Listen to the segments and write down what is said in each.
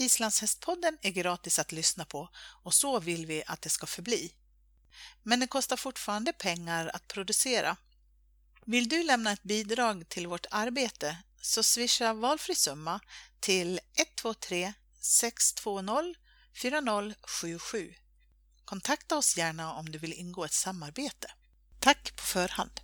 Islandshästpodden är gratis att lyssna på och så vill vi att det ska förbli. Men det kostar fortfarande pengar att producera. Vill du lämna ett bidrag till vårt arbete så swisha valfri summa till 123 620 4077. Kontakta oss gärna om du vill ingå ett samarbete. Tack på förhand!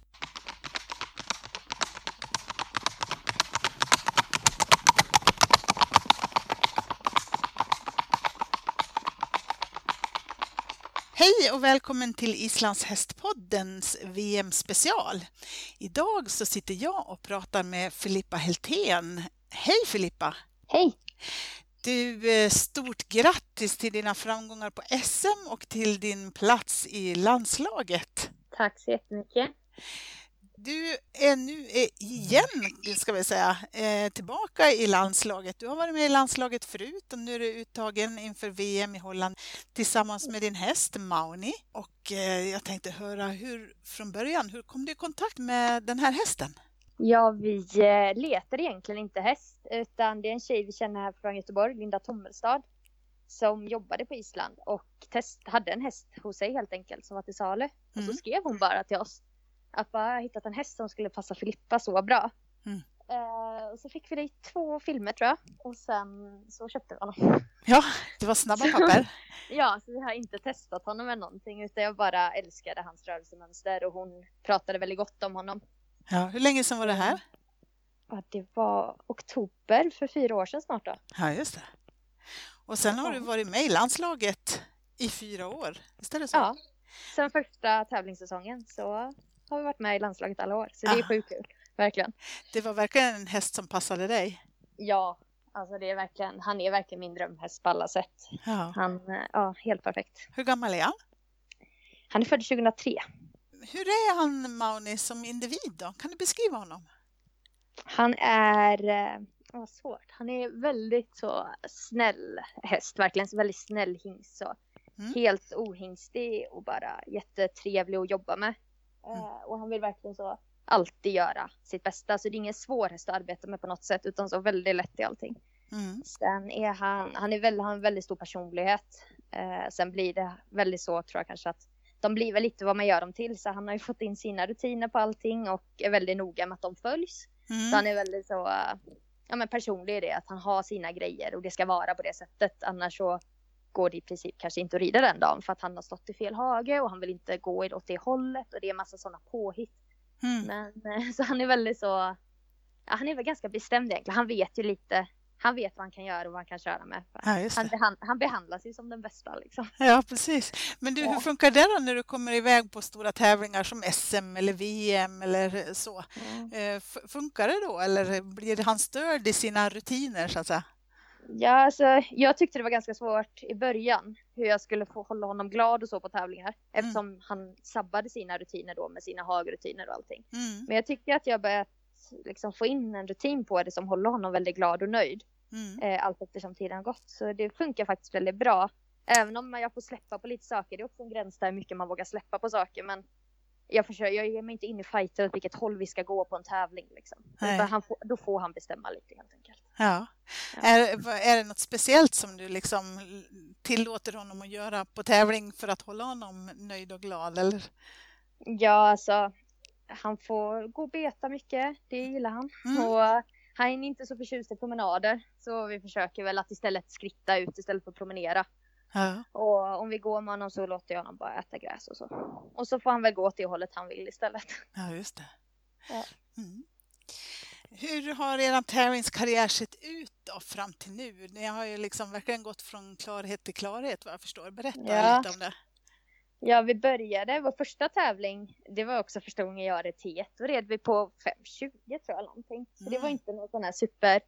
Hej och välkommen till Islands hästpoddens VM-special. Idag så sitter jag och pratar med Filippa Heltén. Hej Filippa! Hej! Du, eh, stort grattis till dina framgångar på SM och till din plats i landslaget. Tack så jättemycket. Du är nu igen, ska vi säga, eh, tillbaka i landslaget. Du har varit med i landslaget förut och nu är du uttagen inför VM i Holland tillsammans med din häst Mauni. Och eh, jag tänkte höra hur, från början, hur kom du i kontakt med den här hästen? Ja, vi eh, letar egentligen inte häst, utan det är en tjej vi känner här från Göteborg, Linda Tommelstad, som jobbade på Island och test, hade en häst hos sig helt enkelt som var till salu. Och så mm. skrev hon bara till oss att bara har hittat en häst som skulle passa Filippa så bra. Mm. Uh, och så fick vi dit två filmer tror jag och sen så köpte vi honom. Ja, det var snabba papper. ja, så vi har inte testat honom med någonting utan jag bara älskade hans rörelsemönster och hon pratade väldigt gott om honom. Ja, hur länge sedan var det här? Ja, det var oktober för fyra år sedan snart då. Ja, just det. Och sen har du varit med i landslaget i fyra år, visst är det så? Ja, sen första tävlingssäsongen så har vi varit med i landslaget alla år, så det är ah. sjukt kul. Verkligen. Det var verkligen en häst som passade dig. Ja, alltså det är verkligen, han är verkligen min drömhäst på alla sätt. Ja. Han, ja, helt perfekt. Hur gammal är han? Han är född 2003. Hur är han, Mauni, som individ då? Kan du beskriva honom? Han är, eh, vad svårt, han är väldigt så snäll häst, verkligen så väldigt snäll hingst så. Mm. Helt ohingstig och bara jättetrevlig att jobba med. Mm. Eh, och han vill verkligen så alltid göra sitt bästa. Så det är ingen svår häst att arbeta med på något sätt utan så väldigt lätt i allting. Mm. Sen är han, han, är väldigt, han har en väldigt stor personlighet. Eh, sen blir det väldigt så tror jag kanske att de blir väl lite vad man gör dem till. Så han har ju fått in sina rutiner på allting och är väldigt noga med att de följs. Mm. Så han är väldigt så, ja men personlig i det att han har sina grejer och det ska vara på det sättet. Annars så går det i princip kanske inte att rida den dagen för att han har stått i fel hage och han vill inte gå åt det hållet och det är massa sådana påhitt. Mm. Men eh, så han är väldigt så, ja, han är väl ganska bestämd egentligen. Han vet ju lite, han vet vad han kan göra och vad han kan köra med. Ja, han, behand, han behandlas ju som den bästa liksom. Ja, precis. Men du, ja. hur funkar det då när du kommer iväg på stora tävlingar som SM eller VM eller så? Mm. Funkar det då eller blir han störd i sina rutiner så att säga? Ja, alltså, jag tyckte det var ganska svårt i början hur jag skulle få hålla honom glad och så på tävlingar mm. eftersom han sabbade sina rutiner då med sina hagrutiner och allting. Mm. Men jag tycker att jag börjat liksom få in en rutin på det som håller honom väldigt glad och nöjd mm. eh, allt eftersom tiden har gått. Så det funkar faktiskt väldigt bra. Även om jag får släppa på lite saker. Det är också en gräns där hur mycket man vågar släppa på saker. Men jag, försöker, jag ger mig inte in i fighter åt vilket håll vi ska gå på en tävling. Liksom. Han då får han bestämma lite helt enkelt. Ja. ja. Är, är det något speciellt som du liksom tillåter honom att göra på tävling för att hålla honom nöjd och glad? Eller? Ja, alltså han får gå och beta mycket. Det gillar han. Mm. Och han är inte så förtjust i promenader så vi försöker väl att istället skritta ut istället för att promenera. Ja. Och om vi går med honom så låter jag honom bara äta gräs och så. Och så får han väl gå åt det hållet han vill istället. Ja, just det. Ja. Mm. Hur har er tävlingskarriär sett ut då fram till nu? Ni har ju liksom verkligen gått från klarhet till klarhet vad jag förstår. Berätta ja. lite om det. Ja, vi började, vår första tävling, det var också första gången jag red T1. Då red vi på 5.20 tror jag någonting. Så mm. det var mm. inte någon sån här super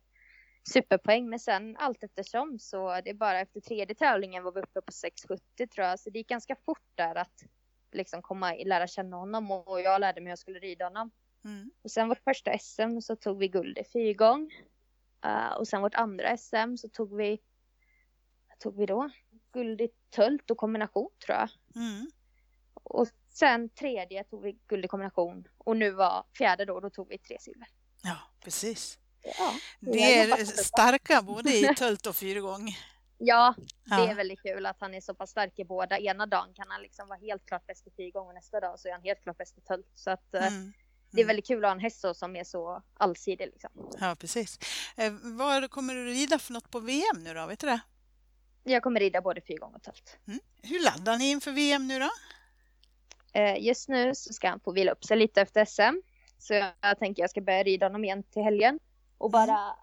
superpoäng. Men sen allt eftersom så det är bara efter tredje tävlingen var vi uppe på 6,70 tror jag. Så det gick ganska fort där att liksom komma lära känna honom och jag lärde mig hur jag skulle rida honom. Mm. Och sen vårt första SM så tog vi guld i fyrgång. Uh, och sen vårt andra SM så tog vi, vad tog vi då? Guld i tölt och kombination tror jag. Mm. Och sen tredje tog vi guld i kombination och nu var fjärde då, då tog vi tre silver. Ja, precis. Ja, det är starka både i tölt och fyrgång. Ja, det ja. är väldigt kul att han är så pass stark i båda. Ena dagen kan han liksom vara helt klart bäst i fyrgång och nästa dag så är han helt klart bäst i tölt. Så att eh, mm. det är väldigt kul att ha en häst som är så allsidig. Liksom. Ja, precis. Eh, vad kommer du rida för något på VM nu då? Vet du det? Jag kommer rida både fyrgång och tält. Mm. Hur laddar ni inför VM nu då? Eh, just nu så ska han få vila upp sig lite efter SM. Så jag tänker jag ska börja rida honom igen till helgen och bara mm.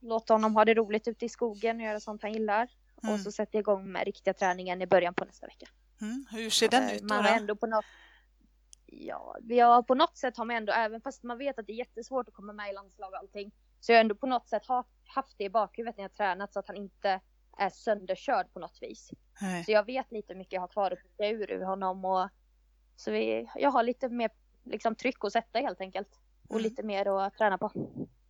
låta honom ha det roligt ute i skogen och göra sånt han gillar. Mm. Och så sätter jag igång med riktiga träningen i början på nästa vecka. Mm. Hur ser den ut då? Man har ändå på något Ja, vi har på något sätt har man ändå, även fast man vet att det är jättesvårt att komma med i landslag och allting, så jag har ändå på något sätt haft det i bakhuvudet när jag tränat så att han inte är sönderkörd på något vis. Nej. Så jag vet lite hur mycket jag har kvar att plocka ur, ur honom och så vi, jag har lite mer liksom, tryck att sätta helt enkelt och mm. lite mer att träna på.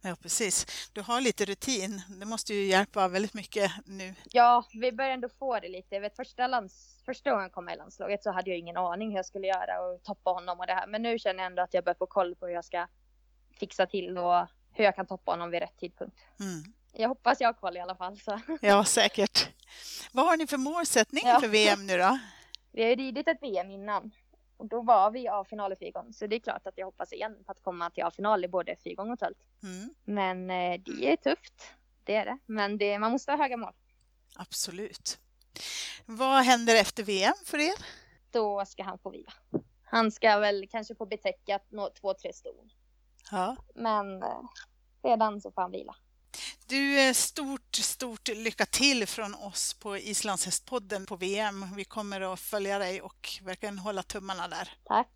Ja, precis. Du har lite rutin. Det måste ju hjälpa väldigt mycket nu. Ja, vi börjar ändå få det lite. Jag vet, första, lands, första gången jag kom med i landslaget så hade jag ingen aning hur jag skulle göra och toppa honom och det här. Men nu känner jag ändå att jag börjar få koll på hur jag ska fixa till och hur jag kan toppa honom vid rätt tidpunkt. Mm. Jag hoppas jag har koll i alla fall. Så. Ja, säkert. Vad har ni för målsättning ja. för VM nu då? Vi har ju ridit ett VM innan och då var vi i A-final i fyrgång. Så det är klart att jag hoppas igen på att komma till A-final i både fyrgång och tält. Mm. Men eh, det är tufft. Det är det. Men det, man måste ha höga mål. Absolut. Vad händer efter VM för er? Då ska han få vila. Han ska väl kanske få betäcka två, tre ston. Ja. Men eh, redan så får han vila. Du, eh, stort, stort lycka till från oss på Islandshästpodden på VM. Vi kommer att följa dig och verkligen hålla tummarna där. Tack.